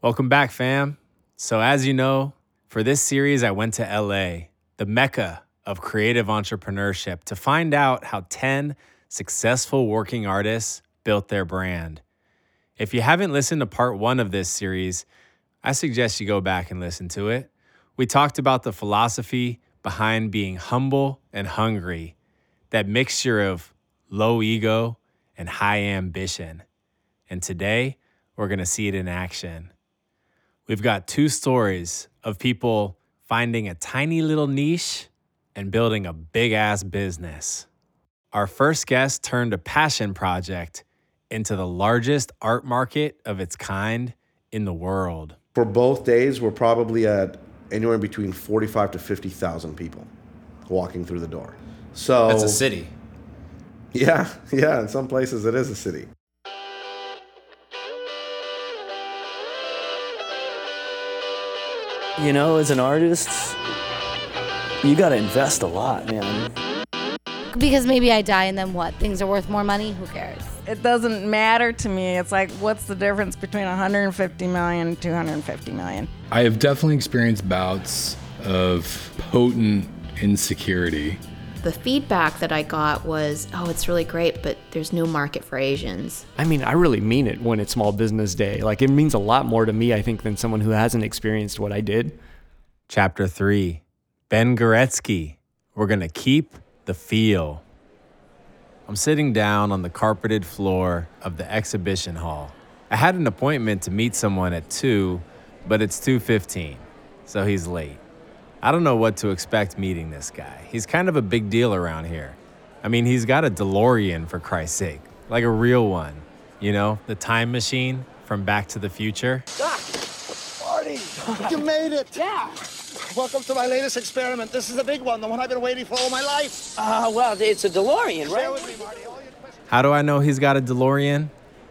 Welcome back, fam. So, as you know, for this series, I went to LA, the mecca of creative entrepreneurship, to find out how 10 successful working artists built their brand. If you haven't listened to part one of this series, I suggest you go back and listen to it. We talked about the philosophy behind being humble and hungry, that mixture of low ego and high ambition. And today, we're to see it in action. We've got two stories of people finding a tiny little niche and building a big ass business. Our first guest turned a passion project into the largest art market of its kind in the world. For both days, we're probably at anywhere between 45 to 50,000 people walking through the door. So That's a city. Yeah, yeah, in some places it is a city. You know, as an artist, you got to invest a lot, man. Because maybe I die and then what? Things are worth more money? Who cares? It doesn't matter to me. It's like, what's the difference between 150 million and 250 million? I have definitely experienced bouts of potent insecurity. The feedback that I got was, oh, it's really great, but there's no market for Asians. I mean, I really mean it when it's Small Business Day. Like, it means a lot more to me, I think, than someone who hasn't experienced what I did. Chapter 3 Ben Goretzky. We're going to keep the feel. I'm sitting down on the carpeted floor of the exhibition hall. I had an appointment to meet someone at 2, but it's 2:15, so he's late. I don't know what to expect meeting this guy. He's kind of a big deal around here. I mean, he's got a DeLorean for Christ's sake, like a real one. You know, the time machine from Back to the Future. Doc, Marty, you made it. Yeah. Welcome to my latest experiment. This is the big one, the one I've been waiting for all my life. Uh, well, it's a DeLorean, Bear right? with me, Marty. All your questions. How do I know he's got a DeLorean?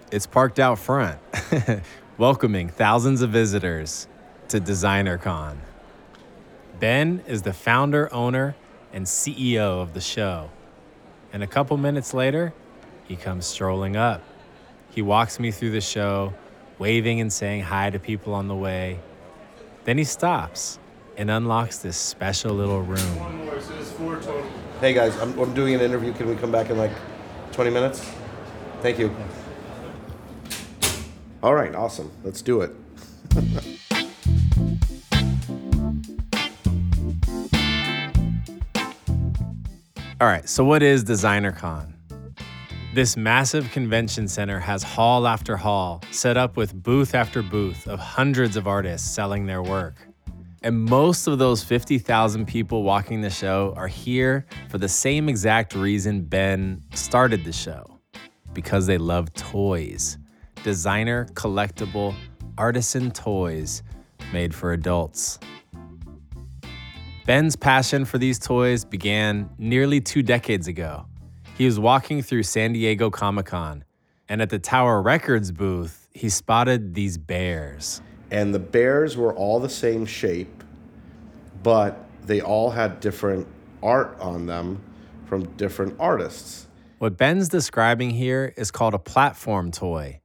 It's parked out front, welcoming thousands of visitors to DesignerCon. Ben is the founder, owner, and CEO of the show. And a couple minutes later, he comes strolling up. He walks me through the show, waving and saying hi to people on the way. Then he stops and unlocks this special little room. Hey guys, I'm, I'm doing an interview. Can we come back in like 20 minutes? Thank you. All right, awesome. Let's do it. All right, so what is DesignerCon? This massive convention center has hall after hall set up with booth after booth of hundreds of artists selling their work. And most of those 50,000 people walking the show are here for the same exact reason Ben started the show because they love toys. Designer, collectible, artisan toys made for adults. Ben's passion for these toys began nearly two decades ago. He was walking through San Diego Comic Con, and at the Tower Records booth, he spotted these bears. And the bears were all the same shape, but they all had different art on them from different artists. What Ben's describing here is called a platform toy,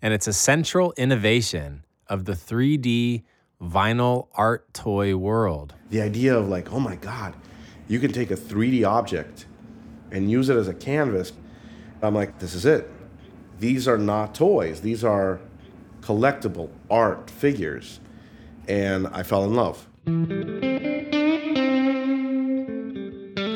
and it's a central innovation of the 3D vinyl art toy world. The idea of like, oh my God, you can take a 3D object and use it as a canvas. I'm like, this is it. These are not toys. These are collectible art figures. And I fell in love.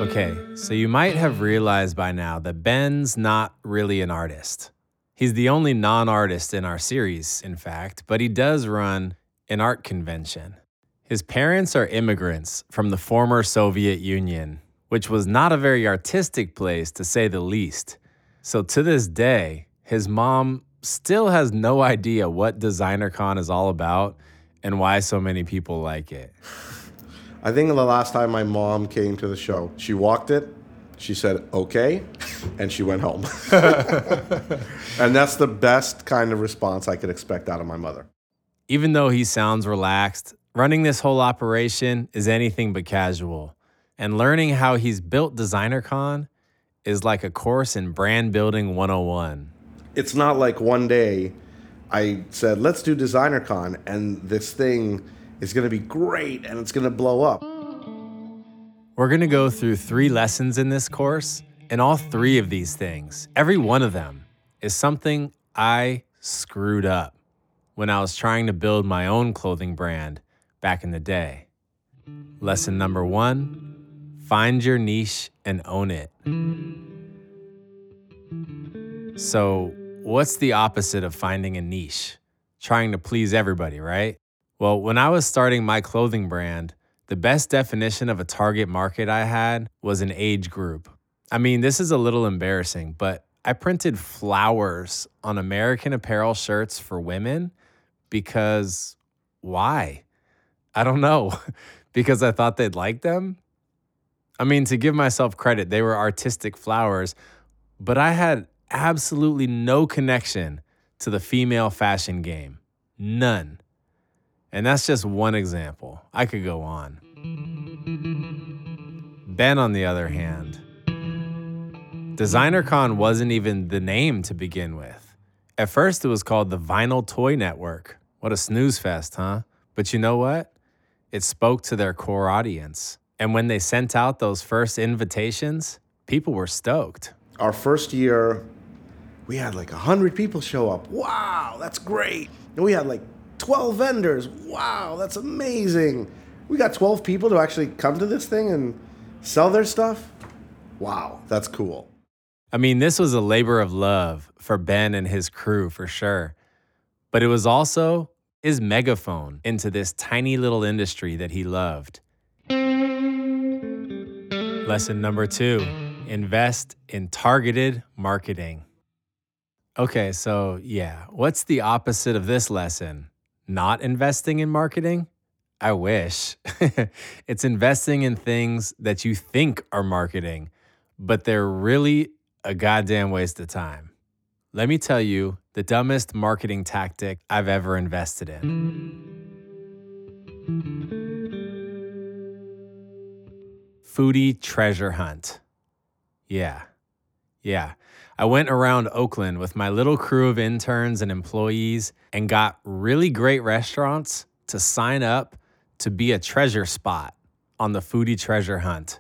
Okay, so you might have realized by now that Ben's not really an artist. He's the only non artist in our series, in fact, but he does run an art convention. His parents are immigrants from the former Soviet Union, which was not a very artistic place to say the least. So to this day, his mom still has no idea what DesignerCon is all about and why so many people like it. I think the last time my mom came to the show, she walked it, she said, okay, and she went home. and that's the best kind of response I could expect out of my mother. Even though he sounds relaxed, running this whole operation is anything but casual. And learning how he's built DesignerCon is like a course in brand building 101. It's not like one day I said, let's do DesignerCon, and this thing is going to be great and it's going to blow up. We're going to go through three lessons in this course, and all three of these things, every one of them, is something I screwed up when I was trying to build my own clothing brand back in the day. Lesson number one find your niche and own it. So, what's the opposite of finding a niche? Trying to please everybody, right? Well, when I was starting my clothing brand, the best definition of a target market I had was an age group. I mean, this is a little embarrassing, but I printed flowers on American Apparel shirts for women because why? I don't know. because I thought they'd like them? I mean, to give myself credit, they were artistic flowers, but I had absolutely no connection to the female fashion game. None. And that's just one example. I could go on. Ben, on the other hand, DesignerCon wasn't even the name to begin with. At first, it was called the Vinyl Toy Network. What a snooze fest, huh? But you know what? It spoke to their core audience. And when they sent out those first invitations, people were stoked. Our first year, we had like 100 people show up. Wow, that's great. And we had like 12 vendors. Wow, that's amazing. We got 12 people to actually come to this thing and sell their stuff. Wow, that's cool. I mean, this was a labor of love for Ben and his crew for sure. But it was also his megaphone into this tiny little industry that he loved. Lesson number two invest in targeted marketing. Okay, so yeah, what's the opposite of this lesson? Not investing in marketing? I wish. it's investing in things that you think are marketing, but they're really a goddamn waste of time. Let me tell you the dumbest marketing tactic I've ever invested in. Foodie treasure hunt. Yeah. Yeah. I went around Oakland with my little crew of interns and employees and got really great restaurants to sign up to be a treasure spot on the foodie treasure hunt.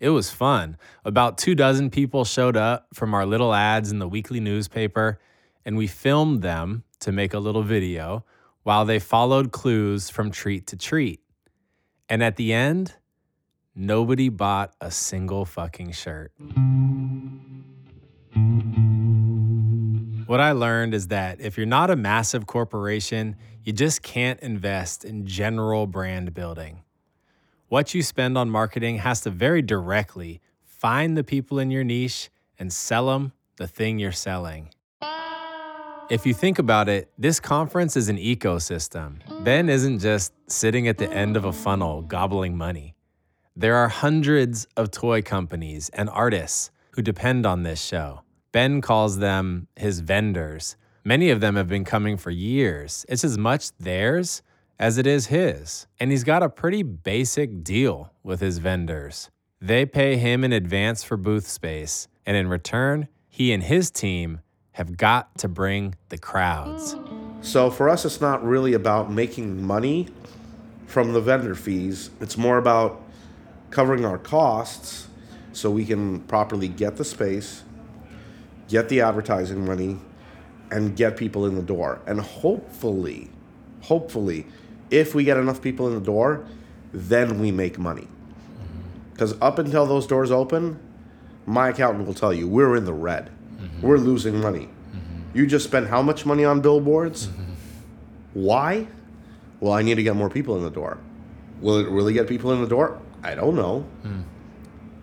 It was fun. About two dozen people showed up from our little ads in the weekly newspaper, and we filmed them to make a little video while they followed clues from treat to treat. And at the end, nobody bought a single fucking shirt. What I learned is that if you're not a massive corporation, you just can't invest in general brand building. What you spend on marketing has to very directly find the people in your niche and sell them the thing you're selling. If you think about it, this conference is an ecosystem. Ben isn't just sitting at the end of a funnel gobbling money. There are hundreds of toy companies and artists who depend on this show. Ben calls them his vendors. Many of them have been coming for years. It's as much theirs as it is his. And he's got a pretty basic deal with his vendors. They pay him in advance for booth space, and in return, he and his team have got to bring the crowds. So for us, it's not really about making money from the vendor fees, it's more about covering our costs so we can properly get the space, get the advertising money, and get people in the door. And hopefully, hopefully, if we get enough people in the door, then we make money. Because up until those doors open, my accountant will tell you we're in the red. Mm-hmm. We're losing money. Mm-hmm. You just spent how much money on billboards? Mm-hmm. Why? Well, I need to get more people in the door. Will it really get people in the door? I don't know. Mm.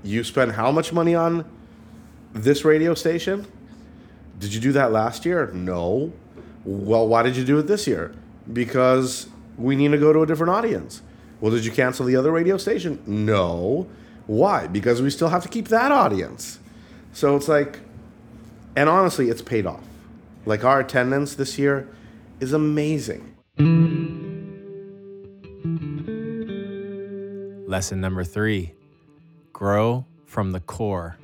You spend how much money on this radio station? Did you do that last year? No. Well, why did you do it this year? Because we need to go to a different audience. Well, did you cancel the other radio station? No. Why? Because we still have to keep that audience. So it's like, and honestly, it's paid off. Like our attendance this year is amazing. Lesson number three grow from the core.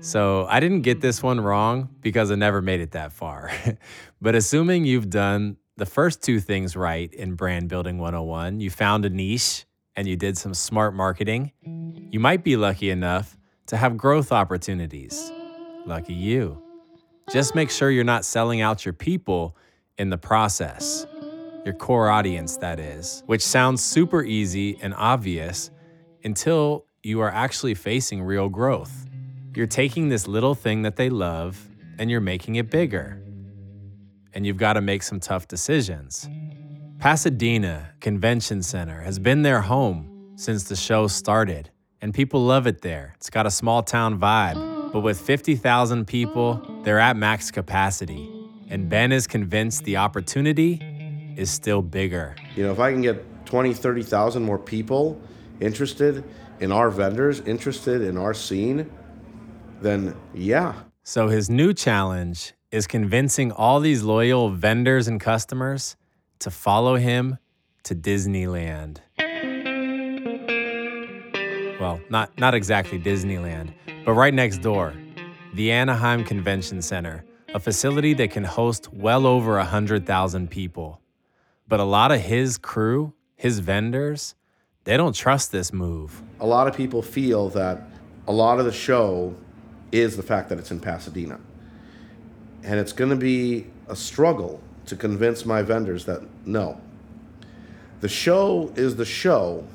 So I didn't get this one wrong because I never made it that far. but assuming you've done the first two things right in Brand Building 101, you found a niche and you did some smart marketing, you might be lucky enough to have growth opportunities. Lucky you. Just make sure you're not selling out your people in the process. Your core audience, that is, which sounds super easy and obvious until you are actually facing real growth. You're taking this little thing that they love and you're making it bigger. And you've got to make some tough decisions. Pasadena Convention Center has been their home since the show started, and people love it there. It's got a small town vibe, but with 50,000 people, they're at max capacity. And Ben is convinced the opportunity is still bigger. You know, if I can get 20, 30,000 more people interested in our vendors, interested in our scene, then yeah. So his new challenge is convincing all these loyal vendors and customers to follow him to Disneyland. Well, not, not exactly Disneyland, but right next door, the Anaheim Convention Center, a facility that can host well over 100,000 people. But a lot of his crew, his vendors, they don't trust this move. A lot of people feel that a lot of the show is the fact that it's in Pasadena. And it's going to be a struggle to convince my vendors that no. The show is the show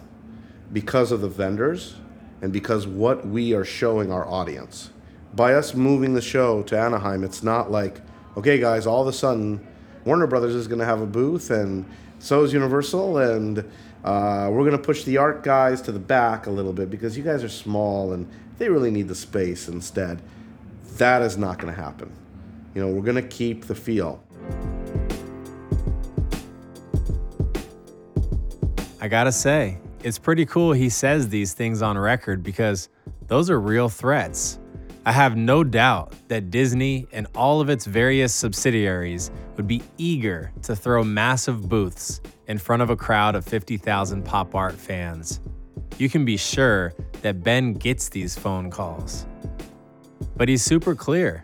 because of the vendors and because what we are showing our audience. By us moving the show to Anaheim, it's not like, okay, guys, all of a sudden Warner Brothers is going to have a booth and so is Universal, and uh, we're going to push the art guys to the back a little bit because you guys are small and they really need the space instead. That is not going to happen. You know, we're going to keep the feel. I gotta say, it's pretty cool he says these things on record because those are real threats. I have no doubt that Disney and all of its various subsidiaries would be eager to throw massive booths in front of a crowd of 50,000 pop art fans. You can be sure that Ben gets these phone calls. But he's super clear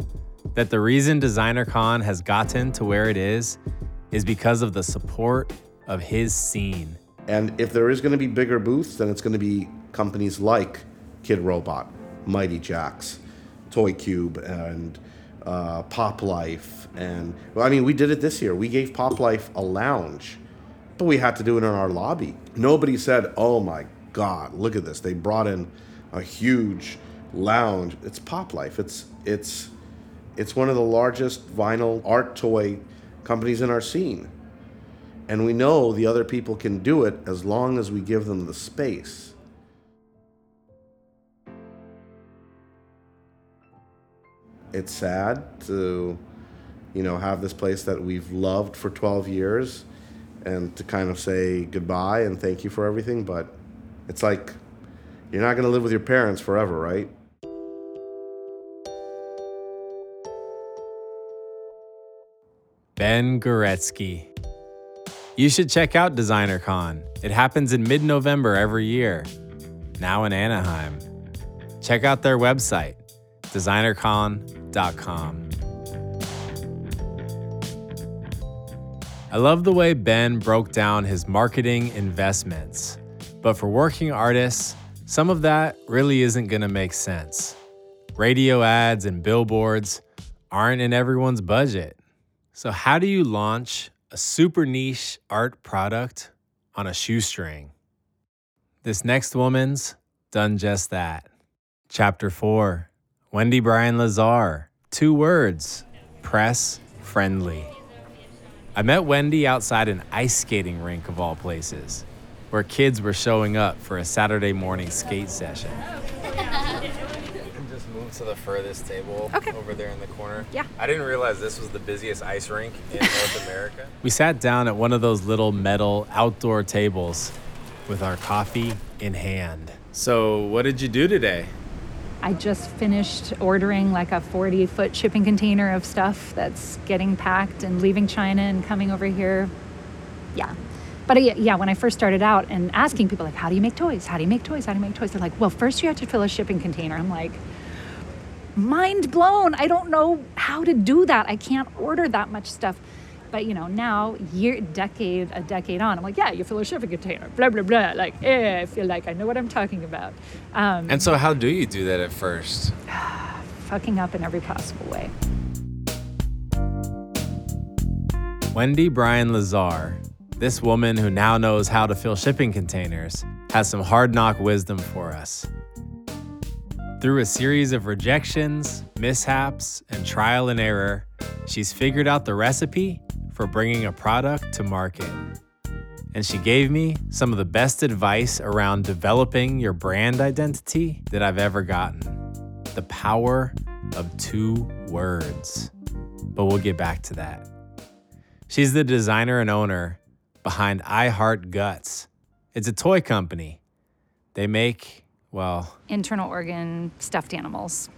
that the reason DesignerCon has gotten to where it is is because of the support of his scene. And if there is going to be bigger booths, then it's going to be companies like Kidrobot, Mighty Jaxx, Toy Cube, and uh, Pop Life. And well, I mean, we did it this year. We gave Pop Life a lounge, but we had to do it in our lobby. Nobody said, "Oh my God, look at this!" They brought in a huge lounge. It's Pop Life. It's it's it's one of the largest vinyl art toy companies in our scene. And we know the other people can do it as long as we give them the space. It's sad to, you know, have this place that we've loved for 12 years and to kind of say goodbye and thank you for everything, but it's like you're not going to live with your parents forever, right? Ben Goretzky. You should check out DesignerCon. It happens in mid November every year, now in Anaheim. Check out their website, designercon.com. I love the way Ben broke down his marketing investments, but for working artists, some of that really isn't going to make sense. Radio ads and billboards aren't in everyone's budget. So, how do you launch a super niche art product on a shoestring? This next woman's done just that. Chapter 4 Wendy Bryan Lazar. Two words press friendly. I met Wendy outside an ice skating rink of all places, where kids were showing up for a Saturday morning skate session. Just move to the furthest table Okay. over there in the corner. Yeah. I didn't realize this was the busiest ice rink in North America. We sat down at one of those little metal outdoor tables with our coffee in hand. So, what did you do today? I just finished ordering like a 40 foot shipping container of stuff that's getting packed and leaving China and coming over here. Yeah. But uh, yeah, when I first started out and asking people, like, how do you make toys? How do you make toys? How do you make toys? They're like, well, first you have to fill a shipping container. I'm like, mind blown. I don't know how to do that. I can't order that much stuff. But you know, now year decade a decade on, I'm like, yeah, you fill a shipping container, blah blah blah. Like, yeah, I feel like I know what I'm talking about. Um, And so, how do you do that at first? fucking up in every possible way. Wendy Bryan Lazar, this woman who now knows how to fill shipping containers, has some hard knock wisdom for us. Through a series of rejections, mishaps, and trial and error, she's figured out the recipe for bringing a product to market. And she gave me some of the best advice around developing your brand identity that I've ever gotten the power of two words. But we'll get back to that. She's the designer and owner behind I Heart Guts. It's a toy company. They make, well, Internal organ stuffed animals.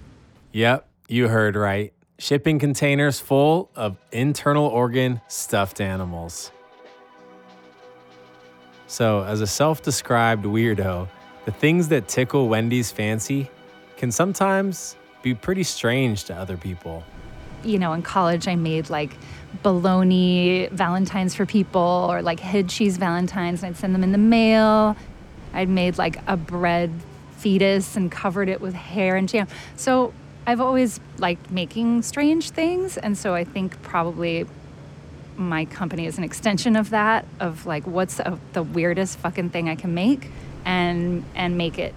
yep, you heard right. Shipping containers full of internal organ stuffed animals. So, as a self described weirdo, the things that tickle Wendy's fancy can sometimes be pretty strange to other people. you know, in college, I made like bologna valentines for people or like head cheese valentines, and I'd send them in the mail. I'd made like a bread fetus and covered it with hair and jam. So I've always liked making strange things. And so I think probably my company is an extension of that of like what's the, the weirdest fucking thing I can make and and make it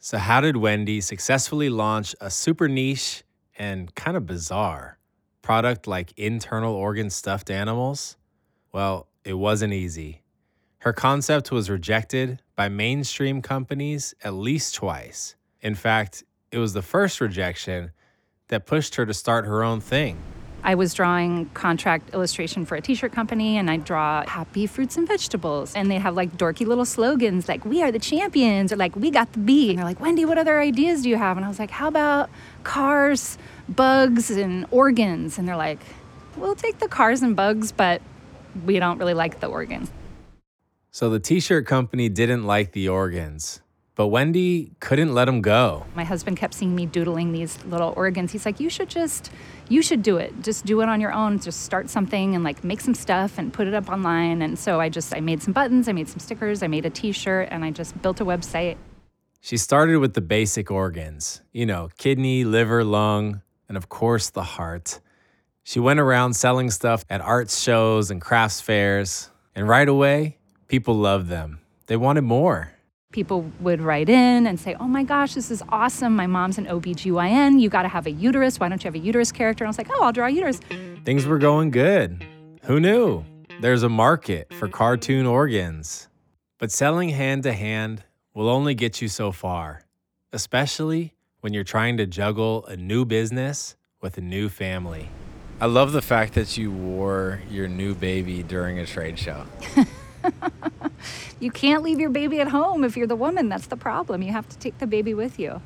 So, how did Wendy successfully launch a super niche and kind of bizarre product like internal organ stuffed animals? Well, it wasn't easy. Her concept was rejected by mainstream companies at least twice. In fact, it was the first rejection that pushed her to start her own thing. I was drawing contract illustration for a t-shirt company and I draw happy fruits and vegetables. And they have like dorky little slogans like we are the champions or like we got the beat. And they're like Wendy what other ideas do you have? And I was like how about cars bugs and organs? And they're like we'll take the cars and bugs but we don't really like the organs So, the t shirt company didn't like the organs, but Wendy couldn't let them go. my husband kept seeing me doodling these little organs. He's like you should just you should do it. Just do it on your own. Just start something and like make some stuff and put it up online. And so i just i made some buttons i made some stickers i made a t-shirt and i just built a website. She started with the basic organs, you know, kidney, liver, lung, and of course the heart. She went around selling stuff at arts shows and crafts fairs, and right away, people loved them. They wanted more. people would write in and say oh my gosh this is awesome my mom's an obgyn you got to have a uterus why don't you have a uterus character and i was like oh i'll draw a uterus Things were going good. Who knew? There's a market for cartoon organs. But selling hand to hand will only get you so far, especially when you're trying to juggle a new business with a new family. I love the fact that you wore your new baby during a trade show. you can't leave your baby at home if you're the woman that's the problem you have to take the baby with you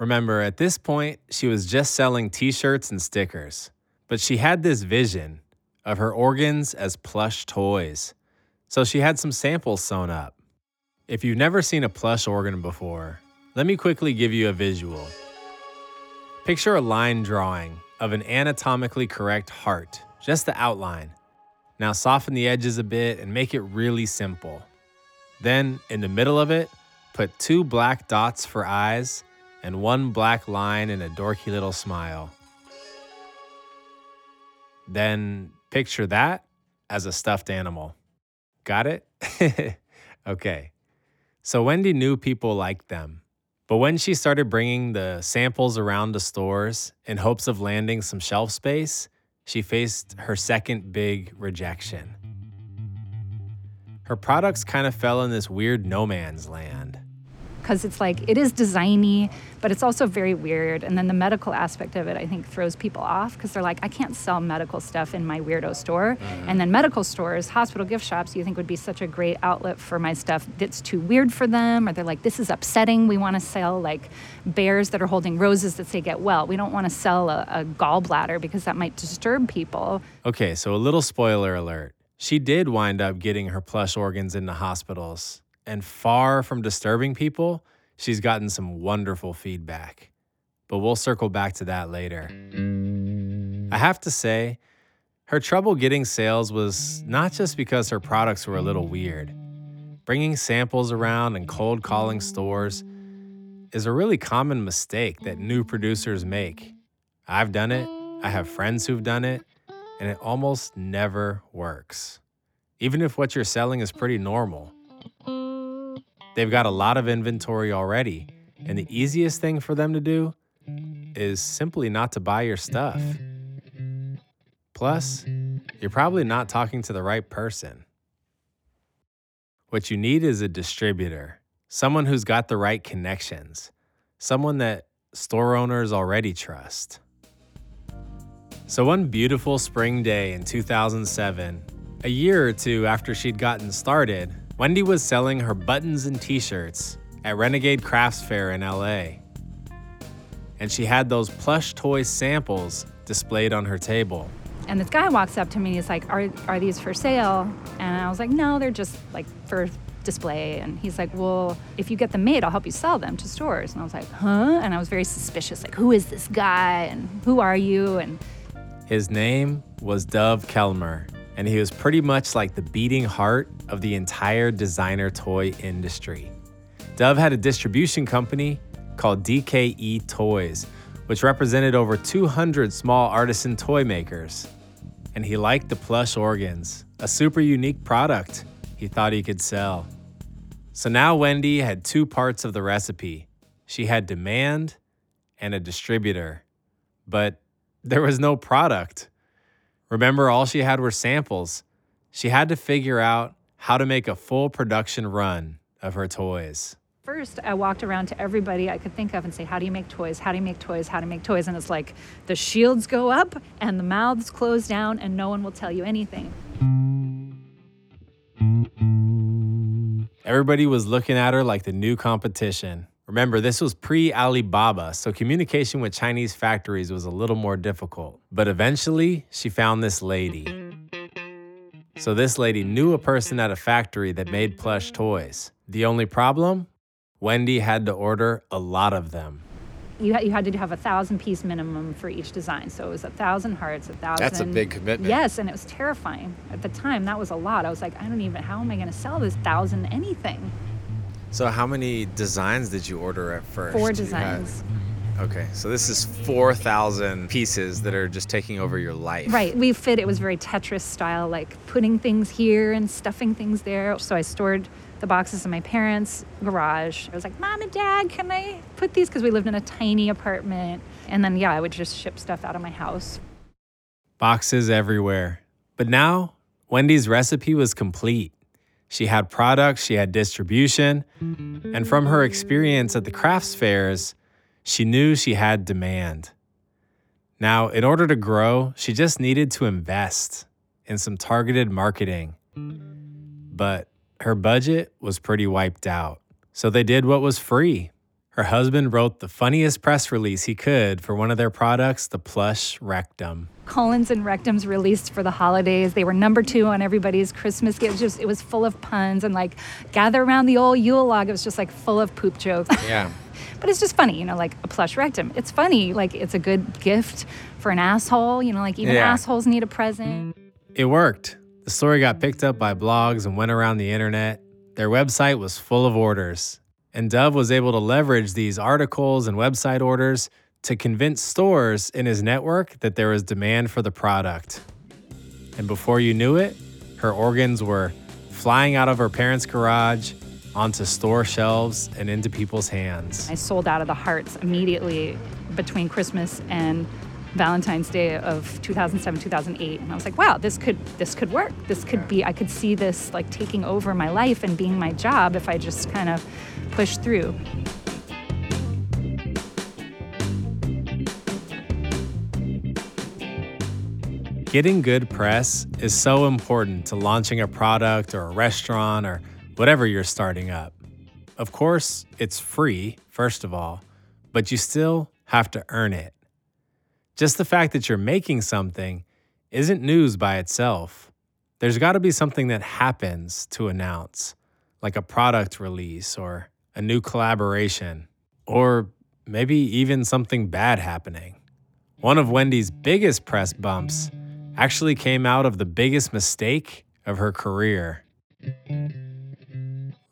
Remember, at this point, she was just selling t shirts and stickers, but she had this vision of her organs as plush toys. So she had some samples sewn up. If you've never seen a plush organ before, let me quickly give you a visual. Picture a line drawing of an anatomically correct heart, just the outline. Now soften the edges a bit and make it really simple. Then, in the middle of it, put two black dots for eyes and one black line and a dorky little smile. Then picture that as a stuffed animal. Got it? okay. So Wendy knew people liked them. But when she started bringing the samples around to stores in hopes of landing some shelf space, she faced her second big rejection. Her products kind of fell in this weird no man's land. Because it's like it is designy, but it's also very weird. And then the medical aspect of it, I think, throws people off because they're like, I can't sell medical stuff in my weirdo store. And then medical stores, hospital gift shops, you think would be such a great outlet for my stuff that's too weird for them, or they're like, this is upsetting. We want to sell like bears that are holding roses that say get well. We don't want to sell a, a gallbladder because that might disturb people. Okay, so a little spoiler alert. She did wind up getting her plush organs into hospitals, and far from disturbing people, she's gotten some wonderful feedback. But we'll circle back to that later. I have to say, her trouble getting sales was not just because her products were a little weird. Bringing samples around and cold calling stores is a really common mistake that new producers make. I've done it, I have friends who've done it, and it almost never works. Even if what you're selling is pretty normal. They've got a lot of inventory already, and the easiest thing for them to do is simply not to buy your stuff. Plus, you're probably not talking to the right person. What you need is a distributor, someone who's got the right connections, someone that store owners already trust. So, one beautiful spring day in 2007, a year or two after she'd gotten started, Wendy was selling her buttons and t shirts at Renegade Crafts Fair in LA. And she had those plush toy samples displayed on her table. And this guy walks up to me and he's like, are, are these for sale? And I was like, No, they're just like for display. And he's like, Well, if you get them made, I'll help you sell them to stores. And I was like, Huh? And I was very suspicious, like, Who is this guy? And who are you? And his name was Dov Kelemer, and he was pretty much like the beating heart of the entire designer toy industry. Dov had a distribution company called DKE Toys, which represented over 200 small artisan toy makers. And he liked the plush organs, a super unique product he thought he could sell. So now Wendy had two parts of the recipe she had demand and a distributor. But there was no product. Remember, all she had were samples. She had to figure out how to make a full production run of her toys. First, I walked around to everybody I could think of and say, How do you make toys? How do you make toys? How do you make toys? And it's like the shields go up and the mouths close down, and no one will tell you anything. Everybody was looking at her like the new competition. Remember, this was pre Alibaba, so communication with Chinese factories was a little more difficult. But eventually, she found this lady. So, this lady knew a person at a factory that made plush toys. The only problem? Wendy had to order a lot of them. You, you had to have a thousand piece minimum for each design. So it was a thousand hearts, a thousand. That's a big commitment. Yes, and it was terrifying. At the time, that was a lot. I was like, I don't even, how am I going to sell this thousand anything? So, how many designs did you order at first? Four designs. Okay, so this is 4,000 pieces that are just taking over your life. Right. We fit, it was very Tetris style, like putting things here and stuffing things there. So I stored the boxes in my parents' garage. I was like, Mom and Dad, can I put these? Because we lived in a tiny apartment. And then, yeah, I would just ship stuff out of my house. Boxes everywhere. But now, Wendy's recipe was complete. She had products, she had distribution, and from her experience at the crafts fairs, she knew she had demand. Now, in order to grow, she just needed to invest in some targeted marketing. But her budget was pretty wiped out. So they did what was free. Her husband wrote the funniest press release he could for one of their products, the plush rectum. Collins and Rectums released for the holidays. They were number two on everybody's Christmas gift. It was, just, it was full of puns and like gather around the old Yule log. It was just like full of poop jokes. Yeah. but it's just funny, you know, like a plush rectum. It's funny. Like it's a good gift for an asshole. You know, like even Yeah. assholes need a present. It worked. The story got picked up by blogs and went around the internet. Their website was full of orders. And Dov was able to leverage these articles and website orders to convince stores in his network that there was demand for the product. And before you knew it, her organs were flying out of her parents' garage onto store shelves and into people's hands. I sold out of the hearts immediately between Christmas and Valentine's Day of 2007 2008 and I was like wow this could this could work this could be I could see this like taking over my life and being my job if I just kind of push through Getting good press is so important to launching a product or a restaurant or whatever you're starting up. Of course, it's free, first of all, but you still have to earn it. Just the fact that you're making something isn't news by itself. there's got to be something that happens to announce, like a product release or a new collaboration, or maybe even something bad happening. One of Wendy's biggest press bumps actually came out of the biggest mistake of her career.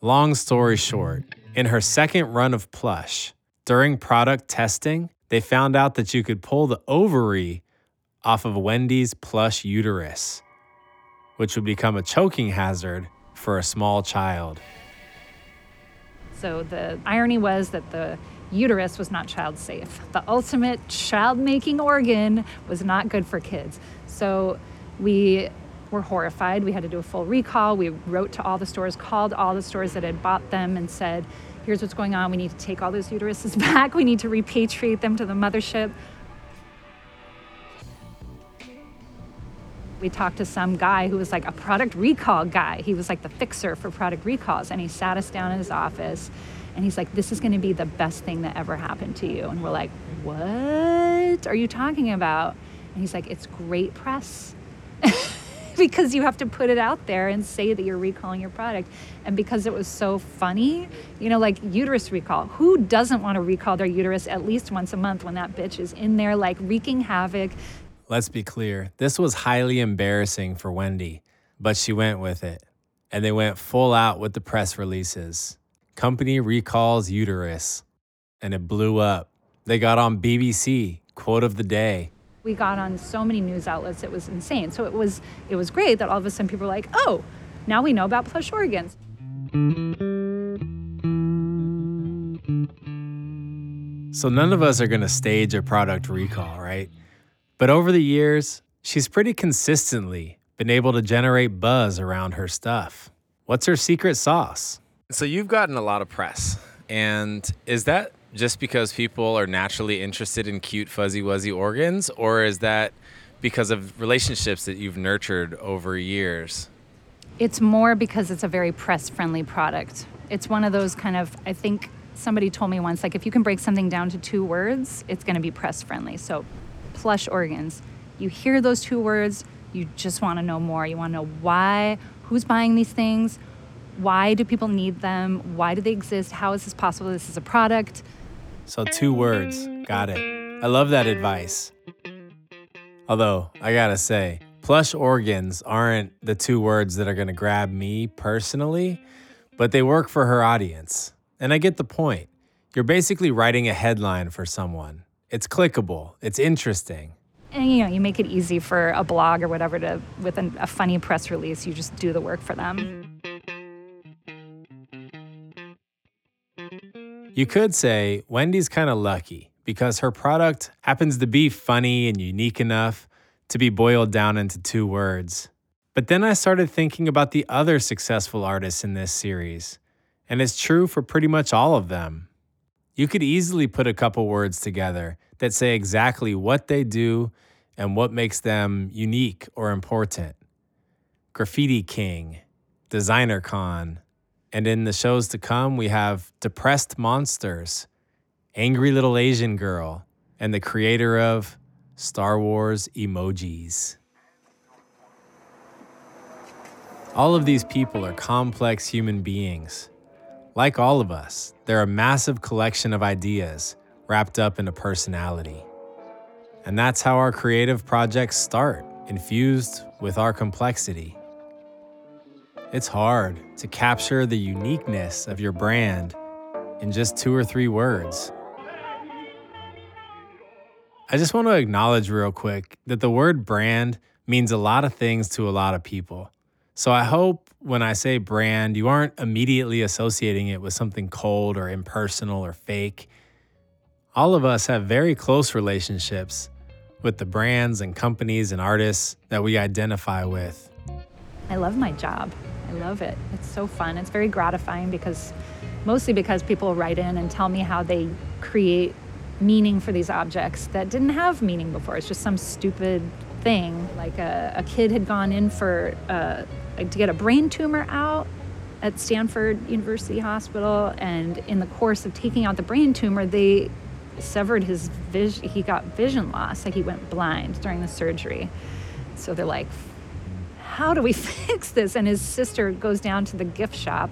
Long story short, in her second run of plush, during product testing, they found out that you could pull the ovary off of Wendy's plush uterus, which would become a choking hazard for a small child. So the irony was that the uterus was not child safe. The ultimate child making organ was not good for kids. So we were horrified. We had to do a full recall. We wrote to all the stores, called all the stores that had bought them, and said, here's what's going on. We need to take all those uteruses back. We need to repatriate them to the mothership. We talked to some guy who was like a product recall guy. He was like the fixer for product recalls. And he sat us down in his office and he's like, This is going to be the best thing that ever happened to you. And we're like, What are you talking about? And he's like, It's great press. because you have to put it out there and say that you're recalling your product. And because it was so funny, you know, like uterus recall. Who doesn't want to recall their uterus at least once a month when that bitch is in there, like wreaking havoc? Let's be clear this was highly embarrassing for Wendy, but she went with it. And they went full out with the press releases. Company recalls uterus. And it blew up. They got on BBC, quote of the day. We got on so many news outlets, it was insane. So it was it was great that all of a sudden people were like, oh, now we know about plush organs. So none of us are going to stage a product recall, right? But over the years, she's pretty consistently been able to generate buzz around her stuff. What's her secret sauce? So you've gotten a lot of press. And is that just because people are naturally interested in cute, fuzzy, wuzzy organs? Or is that because of relationships that you've nurtured over years? It's more because it's a very press friendly product. It's one of those kind of, I think somebody told me once, like if you can break something down to two words, it's going to be press friendly. So, plush organs. You hear those two words, you just want to know more. You want to know why, who's buying these things, why do people need them, why do they exist, how is this possible? This is a product. So, two words. Got it. I love that advice. Although, I gotta say, plush organs aren't the two words that are gonna grab me personally, but they work for her audience. And I get the point. You're basically writing a headline for someone. It's clickable, it's interesting. And you know, you make it easy for a blog or whatever to, with an, a funny press release, you just do the work for them. You could say Wendy's kind of lucky because her product happens to be funny and unique enough to be boiled down into two words. But then I started thinking about the other successful artists in this series, and it's true for pretty much all of them. You could easily put a couple words together that say exactly what they do and what makes them unique or important. Graffiti King, Designer Con, and in the shows to come, we have Depressed Monsters, Angry Little Asian Girl, and the creator of Star Wars Emojis. All of these people are complex human beings. Like all of us, they're a massive collection of ideas wrapped up in a personality. And that's how our creative projects start, infused with our complexity. It's hard to capture the uniqueness of your brand in just two or three words. I just want to acknowledge real quick that the word brand means a lot of things to a lot of people. So I hope when I say brand, you aren't immediately associating it with something cold or impersonal or fake. All of us have very close relationships with the brands and companies and artists that we identify with. I love my job. I love it. It's so fun. It's very gratifying because mostly because people write in and tell me how they create meaning for these objects that didn't have meaning before. It's just some stupid thing. Like a, a kid had gone in for uh, Uh, to get a brain tumor out at Stanford University Hospital, and in the course of taking out the brain tumor, they severed his vision. He got vision loss, like he went blind during the surgery. So they're like, how do we fix this? And his sister goes down to the gift shop.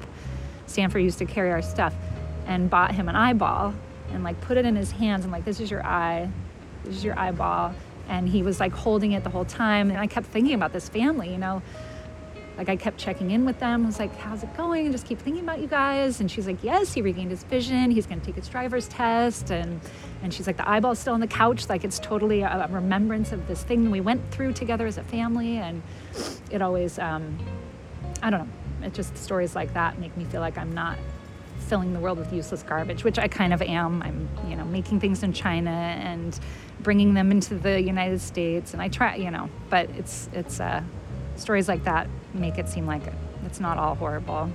Stanford used to carry our stuff and bought him an eyeball and like put it in his hands and like, this is your eye, this is your eyeball. And he was like holding it the whole time. And I kept thinking about this family, you know, like I kept checking in with them. I was like, how's it going? And just keep thinking about you guys. And she's like, yes, he regained his vision. He's going to take his driver's test. And, and she's like, the eyeball's still on the couch. Like it's totally a, a remembrance of this thing we went through together as a family. And it always, um, I don't know, it just stories like that make me feel like I'm not filling the world with useless garbage, which I kind of am. I'm, you know, making things in China and bringing them into the United States. And I try, you know, but it's, it's, uh, stories like that make it seem like it's not all horrible.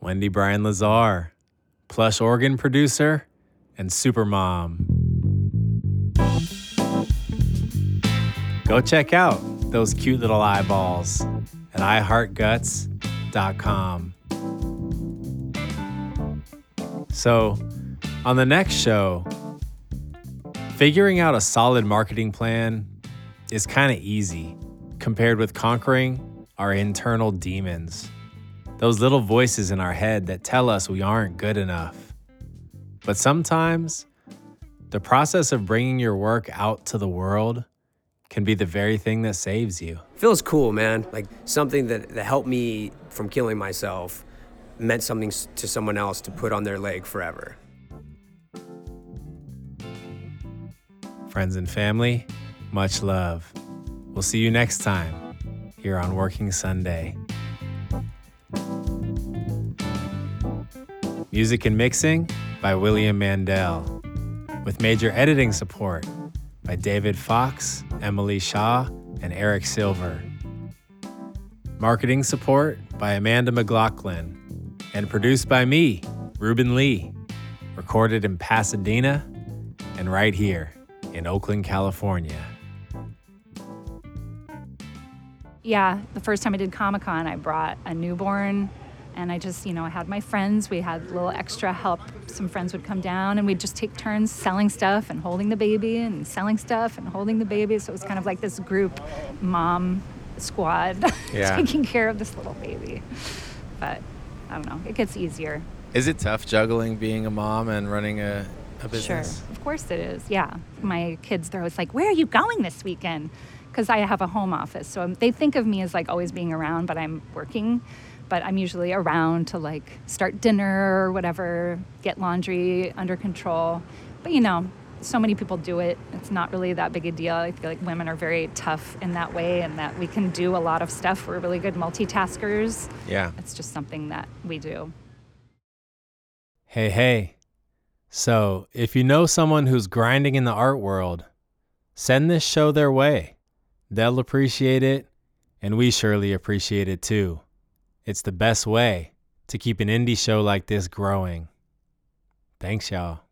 Wendy Bryan Lazar, plush organ producer and super mom. Go check out those cute little eyeballs at iheartguts.com. So, on the next show, figuring out a solid marketing plan is kind of easy compared with conquering our internal demons. Those little voices in our head that tell us we aren't good enough. But sometimes, the process of bringing your work out to the world can be the very thing that saves you. Feels cool, man. Like something that, that helped me from killing myself meant something to someone else to put on their leg forever. Friends and family, much love. We'll see you next time here on Working Sunday. Music and mixing by William Mandel, with major editing support by David Fox, Emily Shaw, and Eric Silver. Marketing support by Amanda McLaughlin and produced by me, Ruben Lee. Recorded in Pasadena and right here in Oakland, California. Yeah, the first time I did Comic Con, I brought a newborn and I just, you know, I had my friends. We had a little extra help. Some friends would come down and we'd just take turns selling stuff and holding the baby and selling stuff and holding the baby. So it was kind of like this group mom squad yeah. taking care of this little baby. But I don't know. It gets easier. Is it tough juggling being a mom and running a, a business? Sure. Of course it is. Yeah. My kids, they're always like, Where are you going this weekend? Because I have a home office. So they think of me as like always being around, but I'm working. But I'm usually around to like start dinner or whatever, get laundry under control. But you know, so many people do it. It's not really that big a deal. I feel like women are very tough in that way and that we can do a lot of stuff. We're really good multitaskers. Yeah. It's just something that we do. Hey, hey. So, if you know someone who's grinding in the art world, send this show their way. They'll appreciate it, and we surely appreciate it too. It's the best way to keep an indie show like this growing. Thanks, y'all.